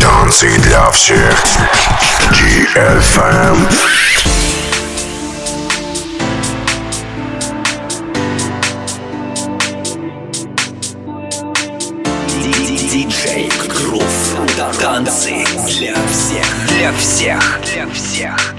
Танцы для всех. GFM. Танцы для всех, для всех, для всех.